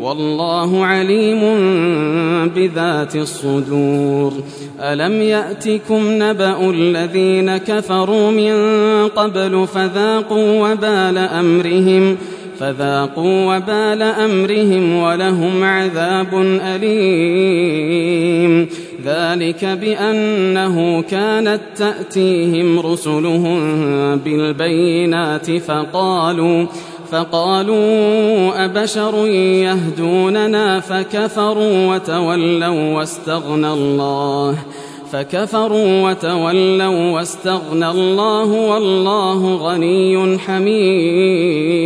والله عليم بذات الصدور. ألم يأتكم نبأ الذين كفروا من قبل فذاقوا وبال أمرهم فذاقوا وبال أمرهم ولهم عذاب أليم. ذلك بأنه كانت تأتيهم رسلهم بالبينات فقالوا فقالوا أبشر يهدوننا فكفروا وتولوا واستغنى الله فكفروا وتولوا واستغنى الله والله غني حميد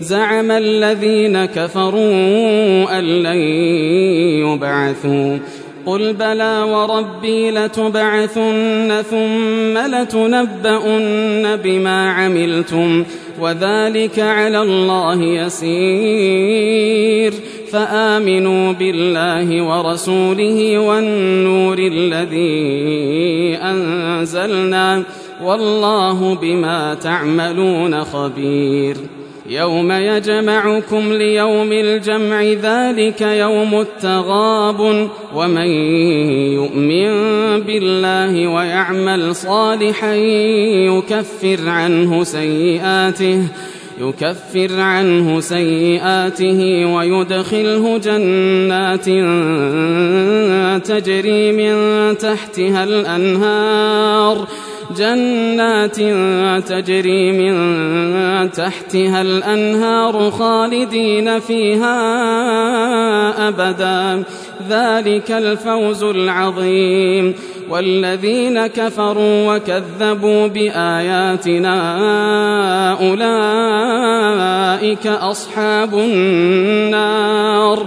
زعم الذين كفروا أن لن يبعثوا قل بلى وربي لتبعثن ثم لتنبؤن بما عملتم وذلك على الله يسير فامنوا بالله ورسوله والنور الذي انزلنا والله بما تعملون خبير يوم يجمعكم ليوم الجمع ذلك يوم التغاب ومن يؤمن بالله ويعمل صالحا يكفر عنه سيئاته يكفر عنه سيئاته ويدخله جنات تجري من تحتها الأنهار جنات تجري من تحتها الأنهار خالدين فيها أبدا. ذلك الفوز العظيم. والذين كفروا وكذبوا بآياتنا أولئك أصحاب النار.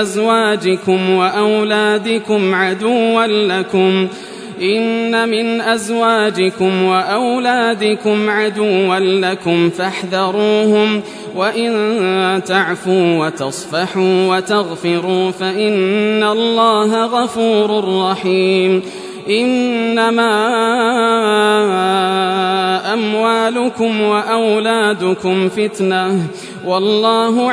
أزواجكم وأولادكم عدوا لكم. إن من أزواجكم وأولادكم عدوا لكم فاحذروهم وإن تعفوا وتصفحوا وتغفروا فإن الله غفور رحيم. إنما أموالكم وأولادكم فتنة والله